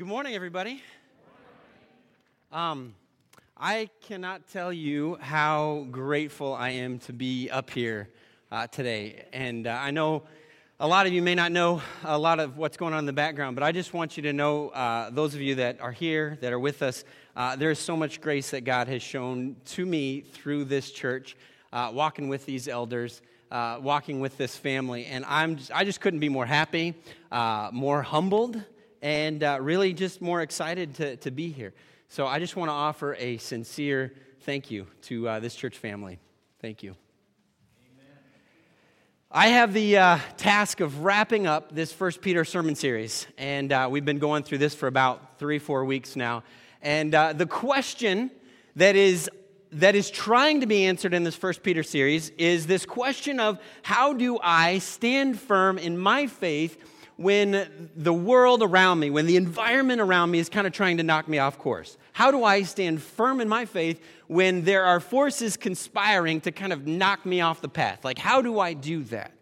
Good morning, everybody. Um, I cannot tell you how grateful I am to be up here uh, today. And uh, I know a lot of you may not know a lot of what's going on in the background, but I just want you to know, uh, those of you that are here, that are with us, uh, there is so much grace that God has shown to me through this church, uh, walking with these elders. Uh, walking with this family, and I'm just, I just couldn't be more happy, more humbled, and uh, really just more excited to, to be here. So I just want to offer a sincere thank you to uh, this church family. Thank you. Amen. I have the uh, task of wrapping up this First Peter sermon series, and uh, we've been going through this for about three, four weeks now. And uh, the question that is that is trying to be answered in this First Peter series is this question of how do I stand firm in my faith when the world around me, when the environment around me is kind of trying to knock me off course? How do I stand firm in my faith when there are forces conspiring to kind of knock me off the path? Like, how do I do that?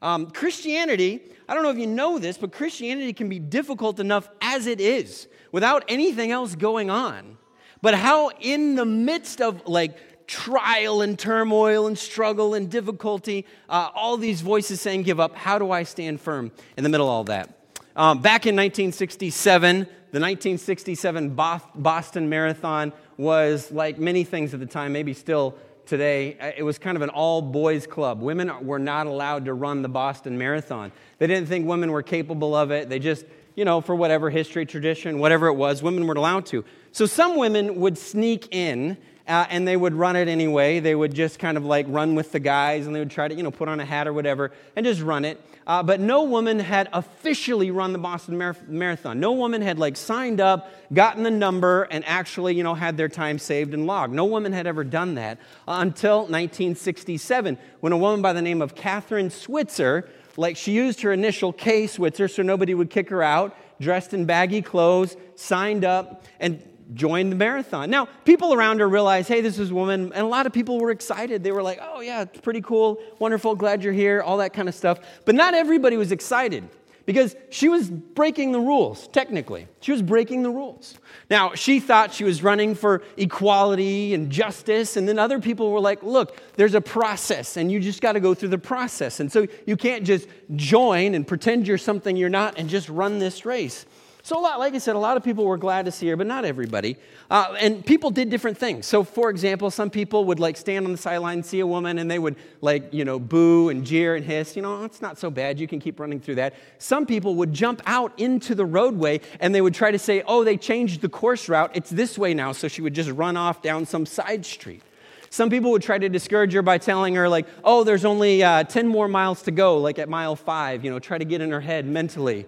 Um, Christianity, I don't know if you know this, but Christianity can be difficult enough as it is without anything else going on. But how, in the midst of like trial and turmoil and struggle and difficulty, uh, all these voices saying, Give up. How do I stand firm in the middle of all that? Um, back in 1967, the 1967 Boston Marathon was like many things at the time, maybe still today. Uh, it was kind of an all boys club. Women were not allowed to run the Boston Marathon. They didn't think women were capable of it. They just, you know, for whatever history, tradition, whatever it was, women weren't allowed to. So some women would sneak in uh, and they would run it anyway. They would just kind of like run with the guys and they would try to, you know, put on a hat or whatever and just run it. Uh, but no woman had officially run the Boston Mar- Marathon. No woman had like signed up, gotten the number, and actually, you know, had their time saved and logged. No woman had ever done that until 1967 when a woman by the name of Kathrine Switzer, like she used her initial K Switzer so nobody would kick her out, dressed in baggy clothes, signed up, and joined the marathon. Now, people around her realized, hey, this is a woman, and a lot of people were excited. They were like, oh, yeah, it's pretty cool, wonderful, glad you're here, all that kind of stuff. But not everybody was excited because she was breaking the rules, technically. She was breaking the rules. Now, she thought she was running for equality and justice, and then other people were like, look, there's a process, and you just got to go through the process. And so you can't just join and pretend you're something you're not and just run this race. So, a lot, like I said, a lot of people were glad to see her, but not everybody. Uh, and people did different things. So, for example, some people would like stand on the sideline, see a woman, and they would like, you know, boo and jeer and hiss. You know, it's not so bad. You can keep running through that. Some people would jump out into the roadway and they would try to say, oh, they changed the course route. It's this way now. So she would just run off down some side street. Some people would try to discourage her by telling her, like, oh, there's only uh, 10 more miles to go, like at mile five, you know, try to get in her head mentally.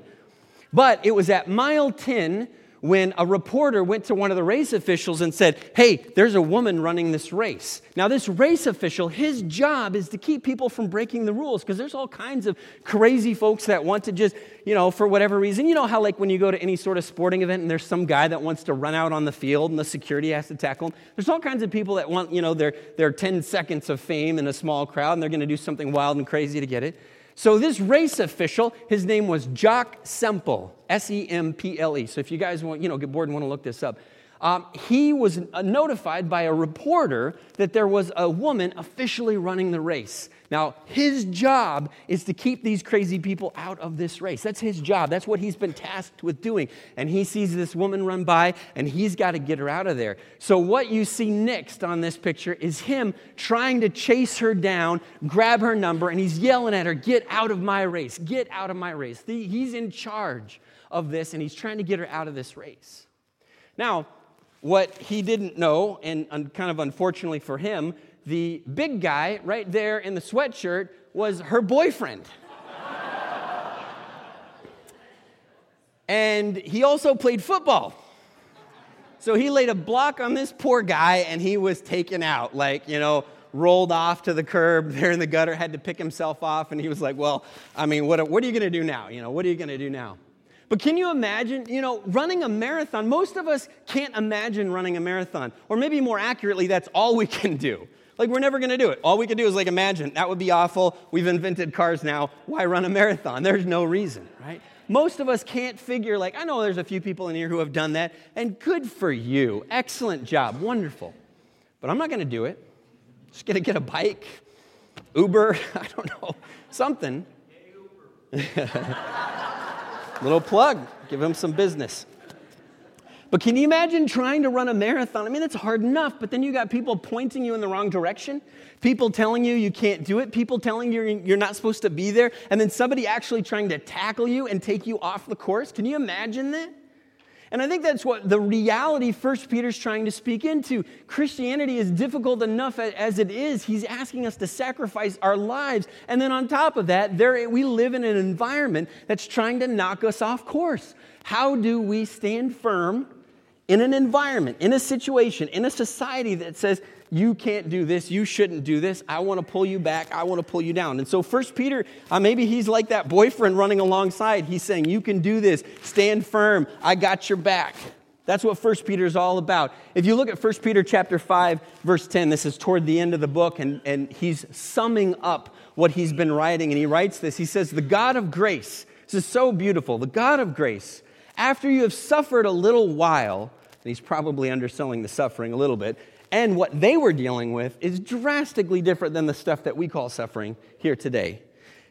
But it was at mile 10 when a reporter went to one of the race officials and said, Hey, there's a woman running this race. Now, this race official, his job is to keep people from breaking the rules because there's all kinds of crazy folks that want to just, you know, for whatever reason. You know how, like, when you go to any sort of sporting event and there's some guy that wants to run out on the field and the security has to tackle him? There's all kinds of people that want, you know, their, their 10 seconds of fame in a small crowd and they're going to do something wild and crazy to get it. So this race official, his name was Jock Semple, S-E-M-P-L-E. So if you guys want, you know, get bored and want to look this up, um, he was notified by a reporter that there was a woman officially running the race. Now, his job is to keep these crazy people out of this race. That's his job. That's what he's been tasked with doing. And he sees this woman run by, and he's got to get her out of there. So, what you see next on this picture is him trying to chase her down, grab her number, and he's yelling at her, Get out of my race, get out of my race. He's in charge of this, and he's trying to get her out of this race. Now, what he didn't know, and kind of unfortunately for him, the big guy right there in the sweatshirt was her boyfriend. and he also played football. So he laid a block on this poor guy and he was taken out, like, you know, rolled off to the curb there in the gutter, had to pick himself off. And he was like, Well, I mean, what, what are you going to do now? You know, what are you going to do now? But can you imagine, you know, running a marathon? Most of us can't imagine running a marathon. Or maybe more accurately, that's all we can do. Like, we're never to do it. All we can do is, like, imagine. That would be awful. We've invented cars now. Why run a marathon? There's no reason, right? most of us can't figure, like, I know there's a few people in here who have done that, and good for you. Excellent job. Wonderful. But I'm not to do it. Just to get a bike, Uber, I don't know, something. Little plug, give him some business. But can you imagine trying to run a marathon? I mean, it's hard enough, but then you got people pointing you in the wrong direction, people telling you you can't do it, people telling you you're not supposed to be there, and then somebody actually trying to tackle you and take you off the course. Can you imagine that? And I think that's what the reality First Peter's trying to speak into. Christianity is difficult enough as it is. He's asking us to sacrifice our lives. And then on top of that, there, we live in an environment that's trying to knock us off course. How do we stand firm in an environment, in a situation, in a society that says, you can't do this, you shouldn't do this, I want to pull you back, I want to pull you down. And so, First Peter, uh, maybe he's like that boyfriend running alongside. He's saying, You can do this, stand firm, I got your back. That's what First Peter is all about. If you look at First Peter chapter 5, verse 10, this is toward the end of the book, and, and he's summing up what he's been writing. And he writes this He says, The God of grace, this is so beautiful, the God of grace, after you have suffered a little while, and he's probably underselling the suffering a little bit. And what they were dealing with is drastically different than the stuff that we call suffering here today.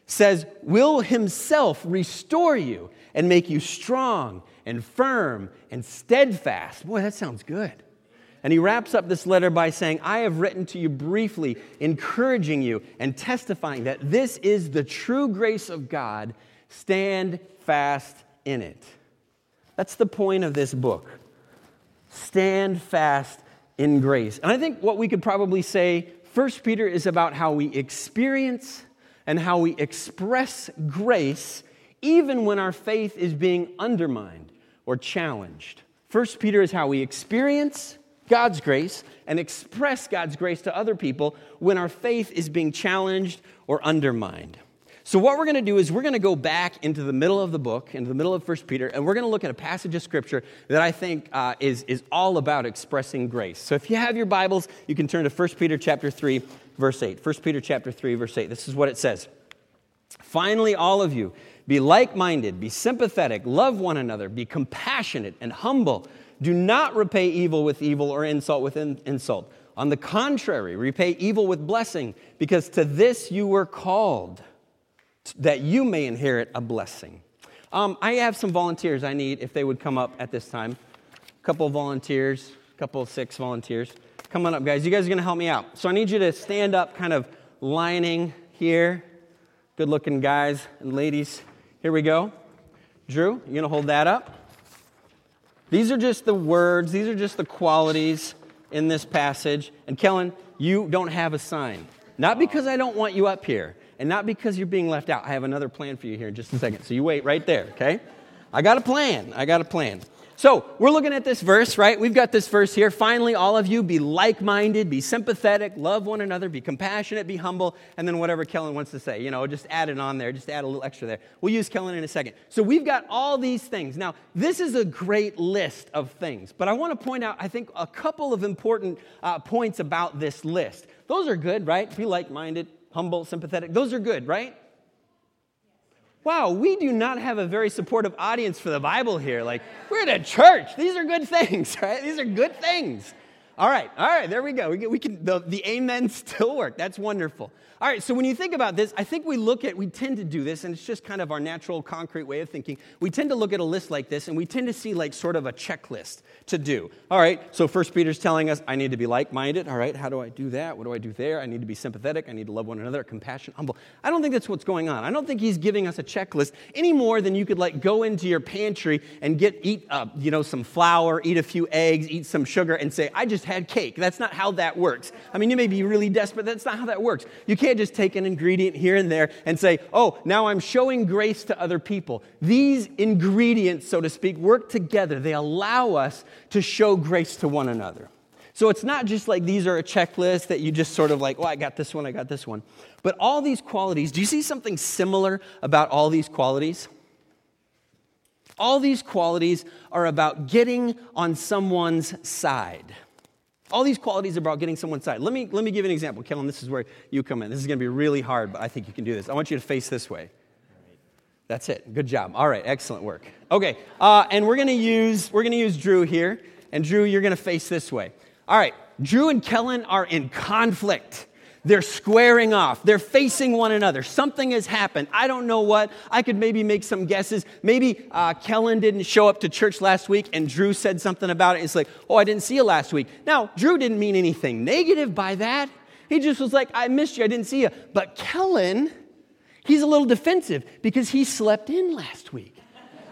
Says, will himself restore you and make you strong and firm and steadfast. Boy, that sounds good. And he wraps up this letter by saying, I have written to you briefly, encouraging you and testifying that this is the true grace of God. Stand fast in it. That's the point of this book. Stand fast in grace. And I think what we could probably say, First Peter is about how we experience and how we express grace even when our faith is being undermined or challenged. First Peter is how we experience God's grace and express God's grace to other people when our faith is being challenged or undermined. So, what we're going to do is we're going to go back into the middle of the book, into the middle of 1 Peter, and we're going to look at a passage of Scripture that I think uh, is, is all about expressing grace. So, if you have your Bibles, you can turn to 1 Peter chapter 3, verse 8. 1 Peter chapter 3, verse 8. This is what it says Finally, all of you, be like minded, be sympathetic, love one another, be compassionate and humble. Do not repay evil with evil or insult with in- insult. On the contrary, repay evil with blessing, because to this you were called that you may inherit a blessing. Um, I have some volunteers I need if they would come up at this time. A couple of volunteers, a couple of six volunteers. Come on up, guys. You guys are going to help me out. So I need you to stand up, kind of lining here. Good looking guys and ladies. Here we go. Drew, you're going to hold that up. These are just the words, these are just the qualities in this passage. And Kellen, you don't have a sign. Not because I don't want you up here, and not because you're being left out. I have another plan for you here in just a second. So you wait right there, okay? I got a plan. I got a plan. So we're looking at this verse, right? We've got this verse here. Finally, all of you be like minded, be sympathetic, love one another, be compassionate, be humble, and then whatever Kellen wants to say. You know, just add it on there, just add a little extra there. We'll use Kellen in a second. So we've got all these things. Now, this is a great list of things, but I want to point out, I think, a couple of important uh, points about this list. Those are good, right? Be like minded, humble, sympathetic. Those are good, right? Wow, we do not have a very supportive audience for the Bible here. Like, we're at a church. These are good things, right? These are good things. All right, all right, there we go. We can, we can the, the amen still work. That's wonderful. All right, so when you think about this, I think we look at, we tend to do this, and it's just kind of our natural, concrete way of thinking. We tend to look at a list like this, and we tend to see like sort of a checklist to do. All right, so First Peter's telling us, I need to be like minded. All right, how do I do that? What do I do there? I need to be sympathetic. I need to love one another, compassion, humble. I don't think that's what's going on. I don't think he's giving us a checklist any more than you could like go into your pantry and get, eat, uh, you know, some flour, eat a few eggs, eat some sugar, and say, I just had cake. That's not how that works. I mean, you may be really desperate. That's not how that works. You can't just take an ingredient here and there and say, oh, now I'm showing grace to other people. These ingredients, so to speak, work together. They allow us to show grace to one another. So it's not just like these are a checklist that you just sort of like, oh, I got this one, I got this one. But all these qualities, do you see something similar about all these qualities? All these qualities are about getting on someone's side. All these qualities are about getting someone's side. Let me, let me give you an example. Kellen, this is where you come in. This is going to be really hard, but I think you can do this. I want you to face this way. That's it. Good job. All right, excellent work. Okay, uh, and we're gonna use we're gonna use Drew here, and Drew, you're gonna face this way. All right, Drew and Kellen are in conflict. They're squaring off. They're facing one another. Something has happened. I don't know what. I could maybe make some guesses. Maybe uh, Kellen didn't show up to church last week and Drew said something about it. It's like, oh, I didn't see you last week. Now, Drew didn't mean anything negative by that. He just was like, I missed you. I didn't see you. But Kellen, he's a little defensive because he slept in last week.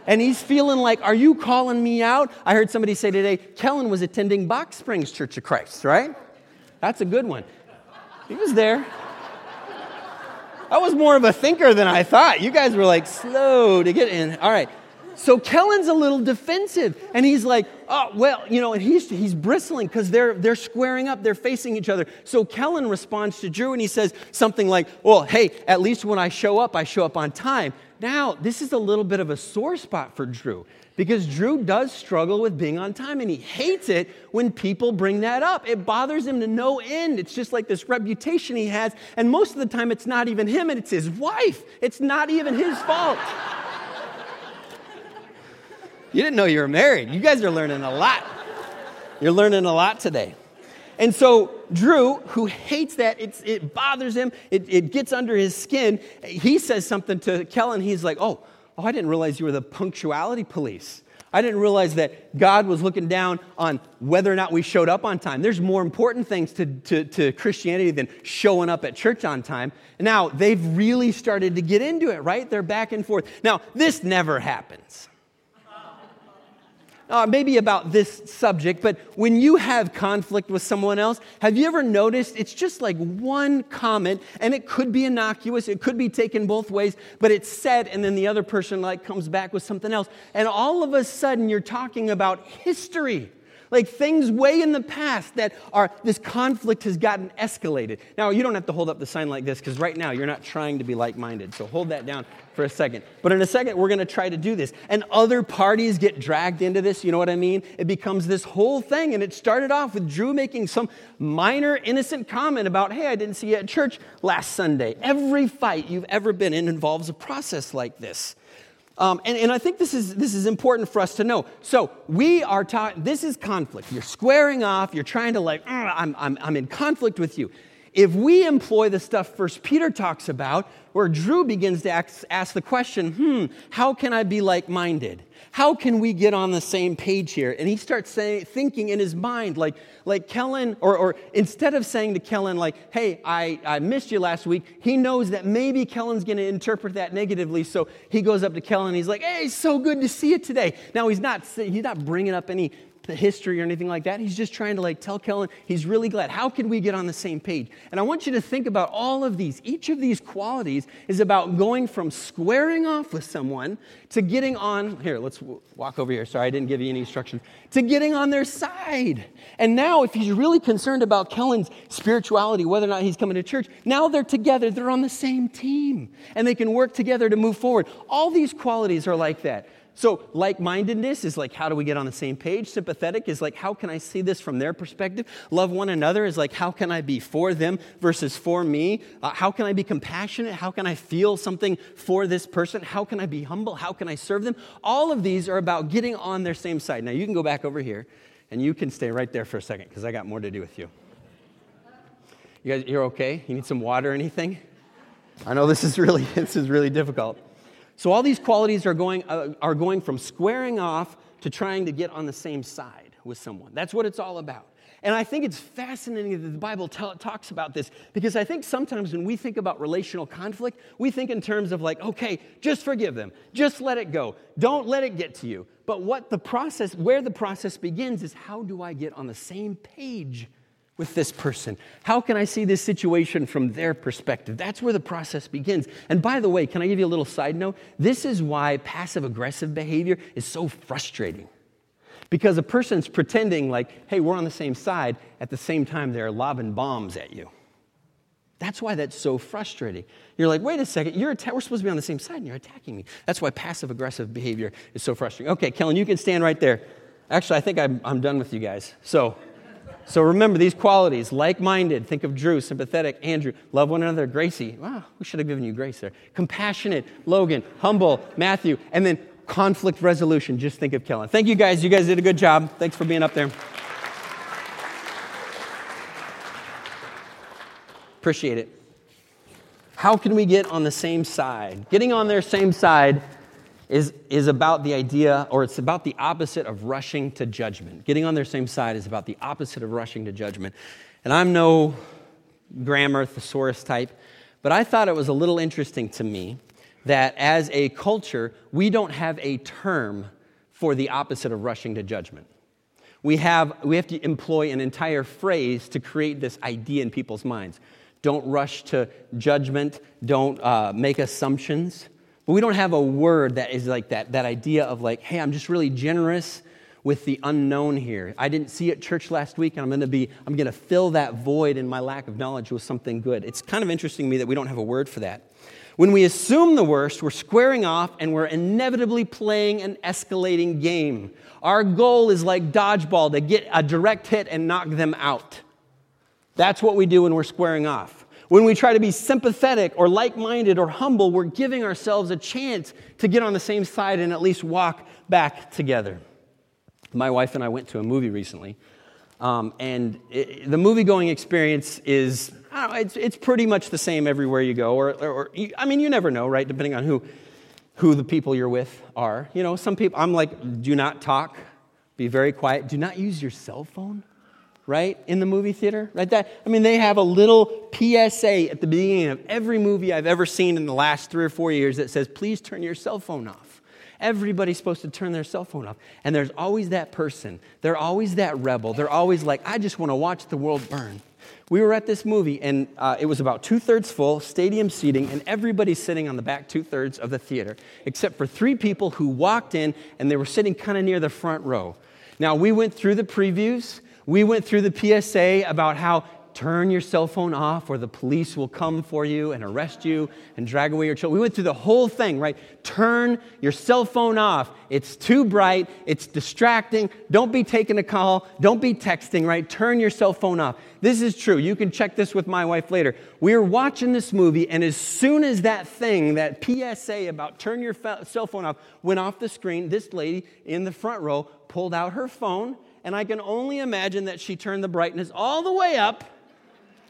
And he's feeling like, Are you calling me out? I heard somebody say today, Kellen was attending Box Springs Church of Christ, right? That's a good one. He was there. I was more of a thinker than I thought. You guys were like slow to get in. All right. So Kellen's a little defensive, and he's like, "Oh, well, you know," and he's he's bristling because they're they're squaring up, they're facing each other. So Kellen responds to Drew, and he says something like, "Well, hey, at least when I show up, I show up on time." Now, this is a little bit of a sore spot for Drew because Drew does struggle with being on time and he hates it when people bring that up. It bothers him to no end. It's just like this reputation he has, and most of the time it's not even him and it's his wife. It's not even his fault. you didn't know you were married. You guys are learning a lot. You're learning a lot today. And so, Drew, who hates that, it bothers him, it, it gets under his skin, he says something to Kellen. He's like, Oh, Oh, I didn't realize you were the punctuality police. I didn't realize that God was looking down on whether or not we showed up on time. There's more important things to, to, to, Christianity than showing up at church on time. Now, they've really started to get into it, right? They're back and forth. Now, this never happens uh, maybe about this subject, but when you have conflict with someone else, have you ever noticed it's just like one comment, and it could be innocuous, it could be taken both ways, but it's said, and then the other person like comes back with something else, and all of a sudden you're talking about history like things way in the past that are, this conflict has gotten escalated. Now, you don't have to hold up the sign like this because right now you're not trying to be like minded. So hold that down for a second. But in a second, we're going to try to do this. And other parties get dragged into this. You know what I mean? It becomes this whole thing. And it started off with Drew making some minor innocent comment about, hey, I didn't see you at church last Sunday. Every fight you've ever been in involves a process like this. Um, and, and I think this is, this is important for us to know. So we are taught, this is conflict. You're squaring off, you're trying to like, I'm, I'm, I'm in conflict with you. If we employ the stuff First Peter talks about, where Drew begins to ask, ask the question, hmm, how can I be like minded? How can we get on the same page here? And he starts saying, thinking in his mind, like, like Kellen, or, or instead of saying to Kellen, like, hey, I, I missed you last week, he knows that maybe Kellen's going to interpret that negatively. So he goes up to Kellen and he's like, hey, so good to see you today. Now, he's not, he's not bringing up any the history or anything like that. He's just trying to like tell Kellen he's really glad. How can we get on the same page? And I want you to think about all of these. Each of these qualities is about going from squaring off with someone to getting on. Here, let's walk over here. Sorry, I didn't give you any instructions. To getting on their side. And now, if he's really concerned about Kellen's spirituality, whether or not he's coming to church, now they're together. They're on the same team and they can work together to move forward. All these qualities are like that. So, like mindedness is like, how do we get on the same page? Sympathetic is like, how can I see this from their perspective? Love one another is like, how can I be for them versus for me? Uh, how can I be compassionate? How can I feel something for this person? How can I be humble? How can I serve them? All of these are about getting on their same side. Now, you can go back over here and you can stay right there for a second because I got more to do with you. You guys, you're okay? You need some water or anything? I know this is really, this is really difficult. So all these qualities are going, uh, are going from squaring off to trying to get on the same side with someone. That's what it's all about. And I think it's fascinating that the Bible t- talks about this because I think sometimes when we think about relational conflict, we think in terms of like, okay, just forgive them, just let it go, don't let it get to you. But what the process, where the process begins is how do I get on the same page with this person? How can I see this situation from their perspective? That's where the process begins. And by the way, can I give you a little side note? This is why passive aggressive behavior is so frustrating. Because a person's pretending like, hey, we're on the same side, at the same time, they're lobbing bombs at you. That's why that's so frustrating. You're like, wait a second, you're atta- we're supposed to be on the same side and you're attacking me. That's why passive aggressive behavior is so frustrating. Okay, Kellen, you can stand right there. Actually, I think I'm, I'm done with you guys. So, So remember these qualities like minded, think of Drew, sympathetic, Andrew, love one another, Gracie. Wow, we should have given you grace there. Compassionate, Logan, humble, Matthew, and then conflict resolution. Just think of Kellen. Thank you guys. You guys did a good job. Thanks for being up there. Appreciate it. How can we get on the same side? Getting on their same side is, is about the idea, or it's about the opposite of rushing to judgment. Getting on their same side is about the opposite of rushing to judgment. And I'm no grammar thesaurus type, but I thought it was a little interesting to me that as a culture, we don't have a term for the opposite of rushing to judgment. We have, we have to employ an entire phrase to create this idea in people's minds. Don't rush to judgment, don't uh, make assumptions. But we don't have a word that is like that, that idea of like, hey, I'm just really generous with the unknown here. I didn't see it church last week, and I'm to be, I'm to fill that void in my lack of knowledge with something good. It's kind of interesting to me that we don't have a word for that. When we assume the worst, we're squaring off and we're inevitably playing an escalating game. Our goal is like dodgeball to get a direct hit and knock them out. That's what we do when we're squaring off. When we try to be sympathetic or like minded or humble, we're giving ourselves a chance to get on the same side and at least walk back together. My wife and I went to a movie recently, um, and it, the movie going experience is, know, it's, it's pretty much the same everywhere you go. Or, or, or, I mean, you never know, right? Depending on who, who the people you're with are. You know, some people, I'm like, do not talk, be very quiet, do not use your cell phone right, in the movie theater, right? That, I mean, they have a little PSA at the beginning of every movie I've ever seen in the last three or four years that says, please turn your cell phone off. Everybody's supposed to turn their cell phone off. And there's always that person. They're always that rebel. They're always like, I just want to watch the world burn. We were at this movie, and uh, it was about two thirds full, stadium seating, and everybody's sitting on the back two thirds of the theater, except for three people who walked in and they were sitting kind of near the front row. Now, we went through the previews, we went through the PSA about how turn your cell phone off or the police will come for you and arrest you and drag away your children. We went through the whole thing, right? Turn your cell phone off. It's too bright, it's distracting. Don't be taking a call, don't be texting, right? Turn your cell phone off. This is true. You can check this with my wife later. We were watching this movie, and as soon as that thing, that PSA about turn your cell phone off, went off the screen, this lady in the front row pulled out her phone and I can only imagine that she turned the brightness all the way up.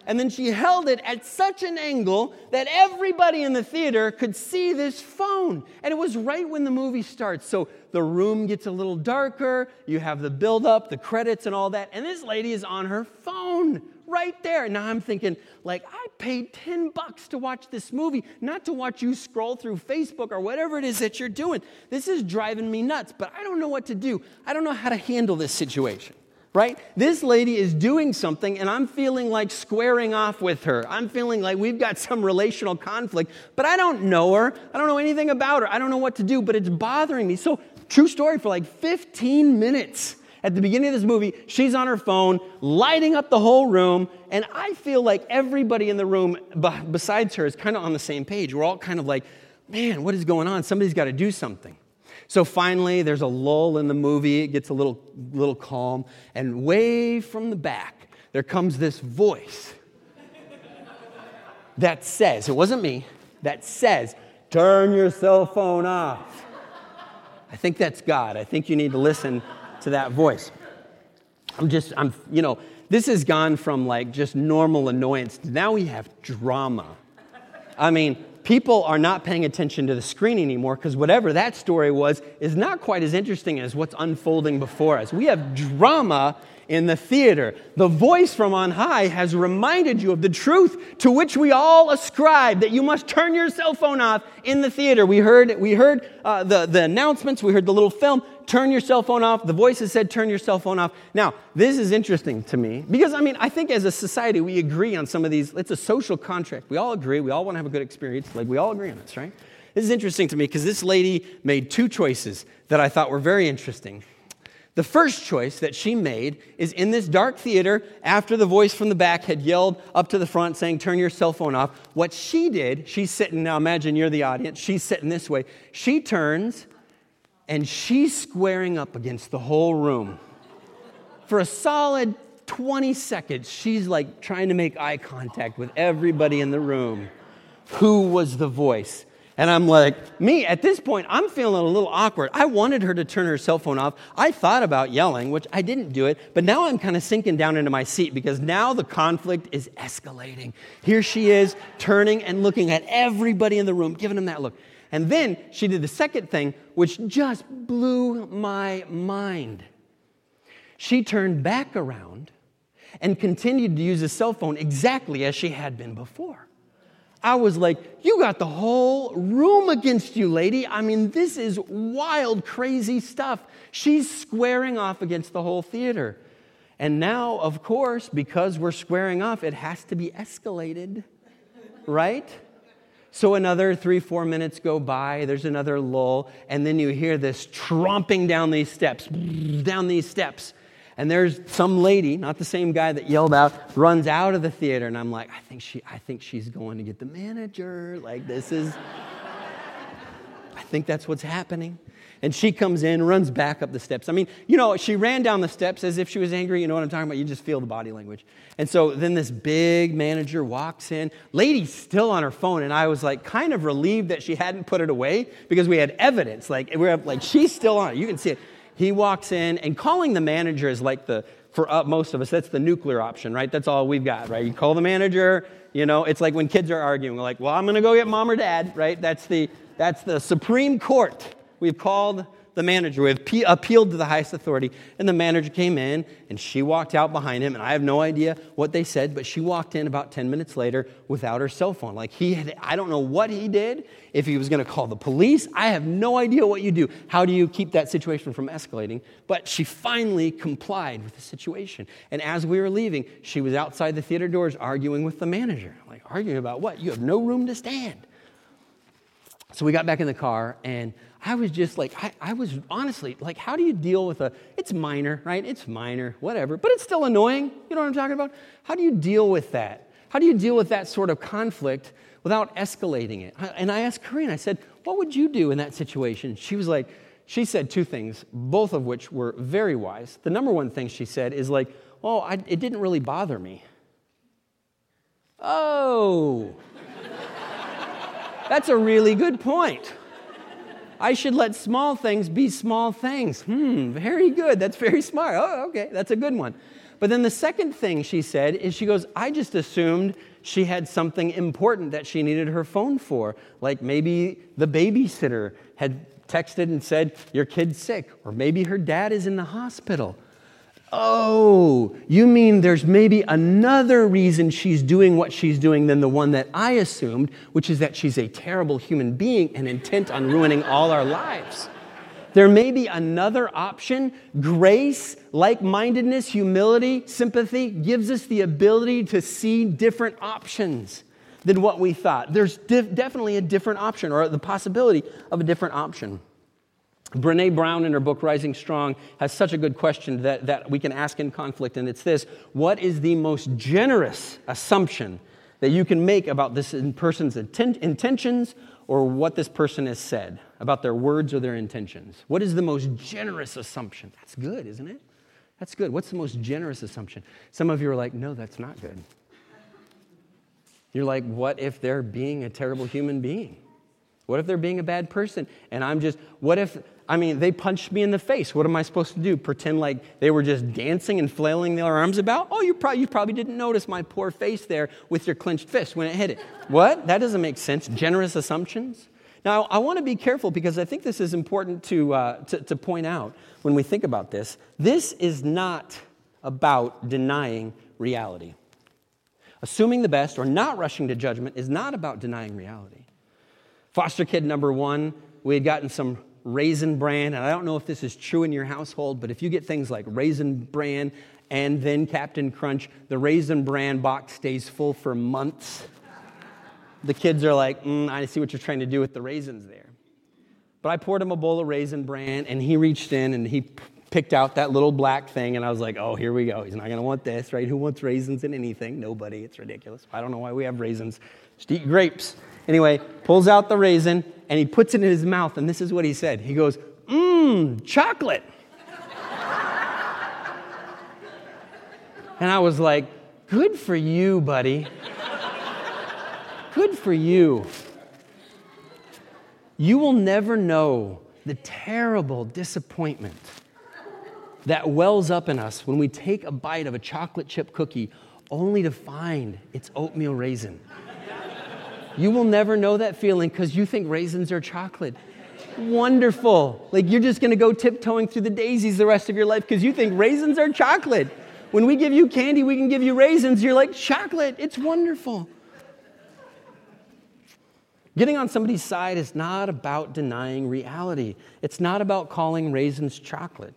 And then she held it at such an angle that everybody in the theater could see this phone. And it was right when the movie starts. So the room gets a little darker, you have the build up, the credits, and all that. And this lady is on her phone right there. Now I'm thinking, like, I paid 10 bucks to watch this movie, not to watch you scroll through Facebook or whatever it is that you're doing. This is driving me nuts, but I don't know what to do. I don't know how to handle this situation. Right? This lady is doing something, and I'm feeling like squaring off with her. I'm feeling like we've got some relational conflict, but I don't know her. I don't know anything about her. I don't know what to do, but it's bothering me. So, true story, for like 15 minutes, at the beginning of this movie, she's on her phone, lighting up the whole room, and I feel like everybody in the room besides her is kind of on the same page. We're all kind of like, man, what is going on? Somebody's got to do something. So finally, there's a lull in the movie. It gets a little, little calm, and way from the back, there comes this voice that says, it wasn't me, that says, turn your cell phone off. I think that's God. I think you need to listen to that voice. I'm just, I'm, you know, this has gone from like just normal annoyance to now we have drama. I mean, people are not paying attention to the screen anymore because whatever that story was is not quite as interesting as what's unfolding before us. We have drama in the theater. The voice from on high has reminded you of the truth to which we all ascribe that you must turn your cell phone off in the theater. We heard, we heard uh, the, the announcements, we heard the little film turn your cell phone off. The voices said, turn your cell phone off. Now, this is interesting to me because, I mean, I think as a society, we agree on some of these. It's a social contract. We all agree. We all want to have a good experience. Like, we all agree on this, right? This is interesting to me because this lady made two choices that I thought were very interesting. The first choice that she made is in this dark theater after the voice from the back had yelled up to the front saying, Turn your cell phone off. What she did, she's sitting, now imagine you're the audience, she's sitting this way. She turns and she's squaring up against the whole room for a solid 20 seconds, she's like trying to make eye contact with everybody in the room. Who was the voice? And I'm like, me, at this point, I'm feeling a little awkward. I wanted her to turn her cell phone off. I thought about yelling, which I didn't do it, but now I'm kind of sinking down into my seat because now the conflict is escalating. Here she is, turning and looking at everybody in the room, giving them that look. And then she did the second thing, which just blew my mind. She turned back around and continued to use the cell phone exactly as she had been before. I was like, You got the whole room against you, lady. I mean, this is wild, crazy stuff. She's squaring off against the whole theater. And now, of course, because we're squaring off, it has to be escalated, right? So another three, four minutes go by, there's another lull, and then you hear this tromping down these steps, down these steps and there's some lady, not the same guy that yelled out, runs out of the theater, and I'm like, I think she, I think she's going to get the manager. Like this is, I think that's what's happening. And she comes in, runs back up the steps. I mean, you know, she ran down the steps as if she was angry. You know what I'm talking about? You just feel the body language. And so then this big manager walks in. Lady's still on her phone, and I was like kind of relieved that she hadn't put it away because we had evidence. Like we're like she's still on it. You can see it. He walks in, and calling the manager is like the, for uh, most of us, that's the nuclear option, right? That's all we've got, right? You call the manager, you know, it's like when kids are arguing, like, well, I'm going to go get mom or dad, right? That's the, that's the Supreme Court. We've called the manager. We have appealed to the highest authority. And the manager came in and she walked out behind him. And I have no idea what they said, but she walked in about 10 minutes later without her cell phone. Like he had, I don't know what he did, if he was going to call the police. I have no idea what you do. How do you keep that situation from escalating? But she finally complied with the situation. And as we were leaving, she was outside the theater doors arguing with the manager. Like, arguing about what? You have no room to stand. So we got back in the car and I was just like, I, I, was honestly like, how do you deal with a, it's minor, right? It's minor, whatever, but it's still annoying. You know what I'm talking about? How do you deal with that? How do you deal with that sort of conflict without escalating it? And I asked Karina, I said, what would you do in that situation? She was like, she said two things, both of which were very wise. The number one thing she said is like, oh, I, it didn't really bother me. Oh, that's a really good point. I should let small things be small things. Hmm, very good. That's very smart. Oh, okay, that's a good one. But then the second thing she said is she goes, I just assumed she had something important that she needed her phone for. Like maybe the babysitter had texted and said, Your kid's sick, or maybe her dad is in the hospital. Oh, you mean there's maybe another reason she's doing what she's doing than the one that I assumed, which is that she's a terrible human being and intent on ruining all our lives. There may be another option. Grace, like mindedness, humility, sympathy gives us the ability to see different options than what we thought. There's dif- definitely a different option or the possibility of a different option. Brene Brown, in her book Rising Strong, has such a good question that, that we can ask in conflict, and it's this What is the most generous assumption that you can make about this person's intent, intentions or what this person has said, about their words or their intentions? What is the most generous assumption? That's good, isn't it? That's good. What's the most generous assumption? Some of you are like, No, that's not good. You're like, What if they're being a terrible human being? What if they're being a bad person? And I'm just, what if I mean, they punched me in the face. What am I supposed to do? Pretend like they were just dancing and flailing their arms about? Oh, you probably, you probably didn't notice my poor face there with your clenched fist when it hit it. What? That doesn't make sense. Generous assumptions? Now, I want to be careful because I think this is important to, uh, to, to point out when we think about this. This is not about denying reality. Assuming the best or not rushing to judgment is not about denying reality. Foster kid number one, we had gotten some raisin bran, and I don't know if this is true in your household, but if you get things like raisin bran and then Captain Crunch, the raisin bran box stays full for months. The kids are like, mm, I see what you're trying to do with the raisins there. But I poured him a bowl of raisin bran, and he reached in and he picked out that little black thing, and I was like, oh, here we go. He's not going to want this, right? Who wants raisins in anything? Nobody. It's ridiculous. I don't know why we have raisins. Just eat grapes. Anyway, pulls out the raisin, and he puts it in his mouth, and this is what he said. He goes, Mmm, chocolate. And I was like, Good for you, buddy. Good for you. You will never know the terrible disappointment that wells up in us when we take a bite of a chocolate chip cookie only to find it's oatmeal raisin. You will never know that feeling because you think raisins are chocolate. Wonderful. Like you're just going to go tiptoeing through the daisies the rest of your life because you think raisins are chocolate. When we give you candy, we can give you raisins. You're like, chocolate, it's wonderful. Getting on somebody's side is not about denying reality, it's not about calling raisins chocolate.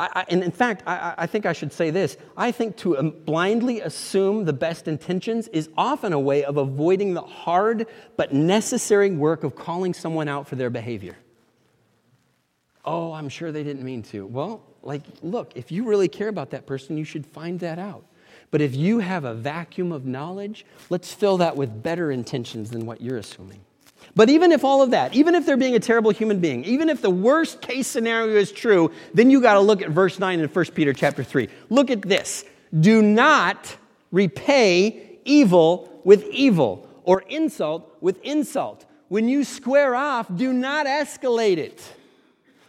I, I, and in fact, I, I, think I should say this. I think to um, blindly assume the best intentions is often a way of avoiding the hard but necessary work of calling someone out for their behavior. Oh, I'm sure they didn't mean to. Well, like, look, if you really care about that person, you should find that out. But if you have a vacuum of knowledge, let's fill that with better intentions than what you're assuming. But even if all of that, even if they're being a terrible human being, even if the worst case scenario is true, then you got to look at verse 9 in 1 Peter chapter 3. Look at this. Do not repay evil with evil or insult with insult. When you square off, do not escalate it.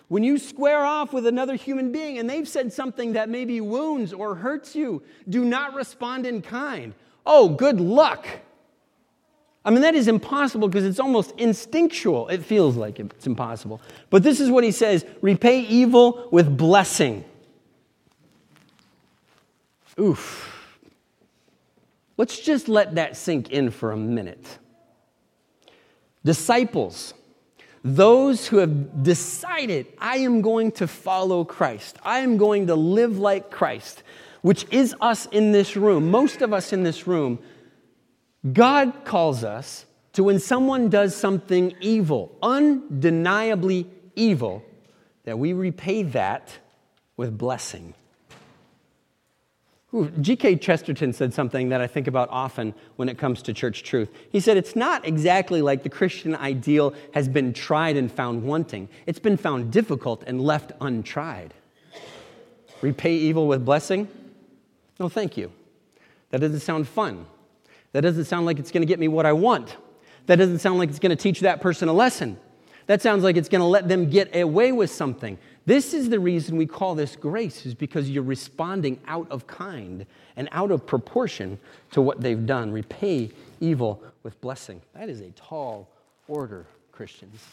When you square off with another human being and they've said something that maybe wounds or hurts you, do not respond in kind. Oh, good luck. I mean, that is impossible because it's almost instinctual. It feels like it's impossible. But this is what he says repay evil with blessing. Oof. Let's just let that sink in for a minute. Disciples those who have decided, I am going to follow Christ, I am going to live like Christ, which is us in this room, most of us in this room, God calls us to when someone does something evil, undeniably evil, that we repay that with blessing. G.K. Chesterton said something that I think about often when it comes to church truth. He said, It's not exactly like the Christian ideal has been tried and found wanting, it's been found difficult and left untried. Repay evil with blessing? No, thank you. That doesn't sound fun. That doesn't sound like it's going to get me what I want. That doesn't sound like it's going to teach that person a lesson. That sounds like it's going to let them get away with something. This is the reason we call this grace, is because you're responding out of kind and out of proportion to what they've done. Repay evil with blessing. That is a tall order, Christians.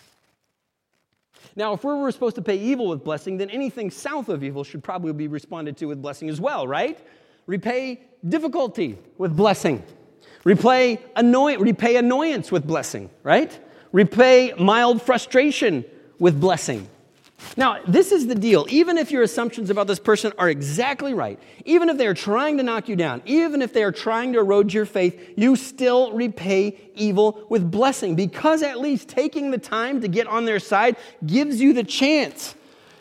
Now, if we're supposed to pay evil with blessing, then anything south of evil should probably be responded to with blessing as well, right? Repay difficulty with blessing. Repay, annoy- repay annoyance with blessing, right? Repay mild frustration with blessing. Now, this is the deal. Even if your assumptions about this person are exactly right, even if they are trying to knock you down, even if they are trying to erode your faith, you still repay evil with blessing because at least taking the time to get on their side gives you the chance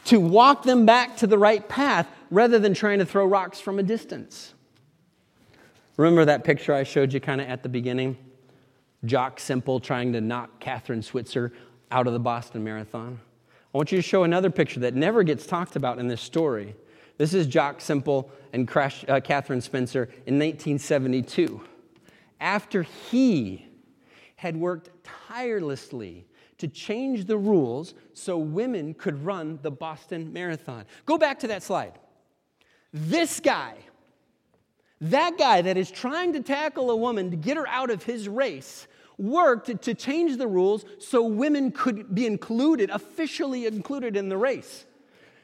to walk them back to the right path rather than trying to throw rocks from a distance. Remember that picture I showed you kind of at the beginning? Jock Semple trying to knock Kathrine Switzer out of the Boston Marathon? I want you to show another picture that never gets talked about in this story. This is Jock Semple and Crash, uh, Kathrine Spencer in 1972. After he had worked tirelessly to change the rules so women could run the Boston Marathon. Go back to that slide. This guy, that guy that is trying to tackle a woman to get her out of his race, worked to change the rules so women could be included, officially included in the race.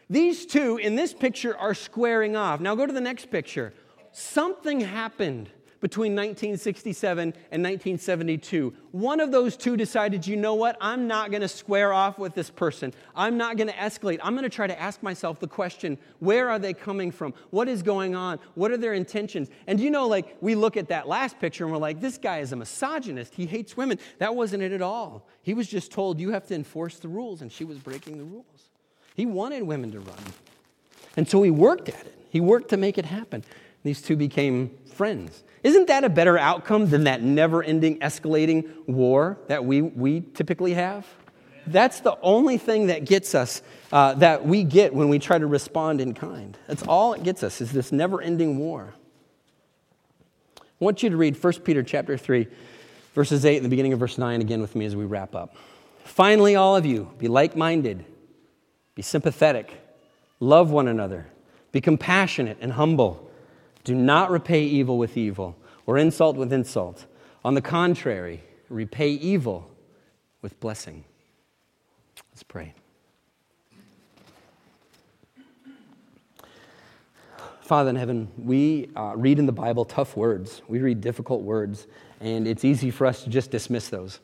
These two in this picture are squaring off. Now go to the next picture. Something happened between 1967 and 1972. One of those two decided, you know what? I'm not going to square off with this person. I'm not going to escalate. I'm going to try to ask myself the question where are they coming from? What is going on? What are their intentions? And you know, like, we look at that last picture and we're like, this guy is a misogynist. He hates women. That wasn't it at all. He was just told, you have to enforce the rules, and she was breaking the rules. He wanted women to run. And so he worked at it. He worked to make it happen. These two became friends. Isn't that a better outcome than that never ending escalating war that we, we typically have? That's the only thing that gets us, uh, that we get when we try to respond in kind. That's all it gets us, is this never ending war. I want you to read 1 Peter chapter 3, verses 8 and the beginning of verse 9 again with me as we wrap up. Finally, all of you, be like minded, be sympathetic, love one another, be compassionate and humble. Do not repay evil with evil or insult with insult. On the contrary, repay evil with blessing. Let's pray. Father in heaven, we uh, read in the Bible tough words. We read difficult words, and it's easy for us to just dismiss those.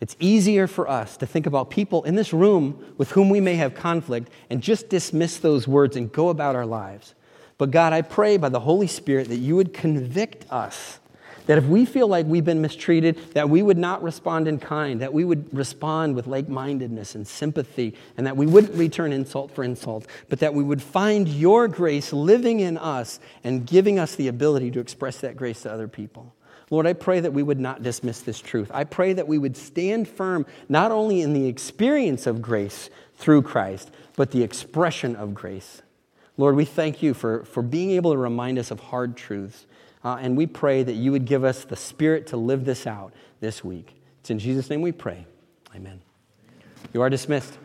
It's easier for us to think about people in this room with whom we may have conflict and just dismiss those words and go about our lives. But God, I pray by the Holy Spirit that you would convict us that if we feel like we've been mistreated, that we would not respond in kind, that we would respond with like mindedness and sympathy, and that we wouldn't return insult for insult, but that we would find your grace living in us and giving us the ability to express that grace to other people. Lord, I pray that we would not dismiss this truth. I pray that we would stand firm not only in the experience of grace through Christ, but the expression of grace. Lord, we thank you for, for being able to remind us of hard truths. Uh, and we pray that you would give us the spirit to live this out this week. It's in Jesus' name we pray. Amen. You are dismissed.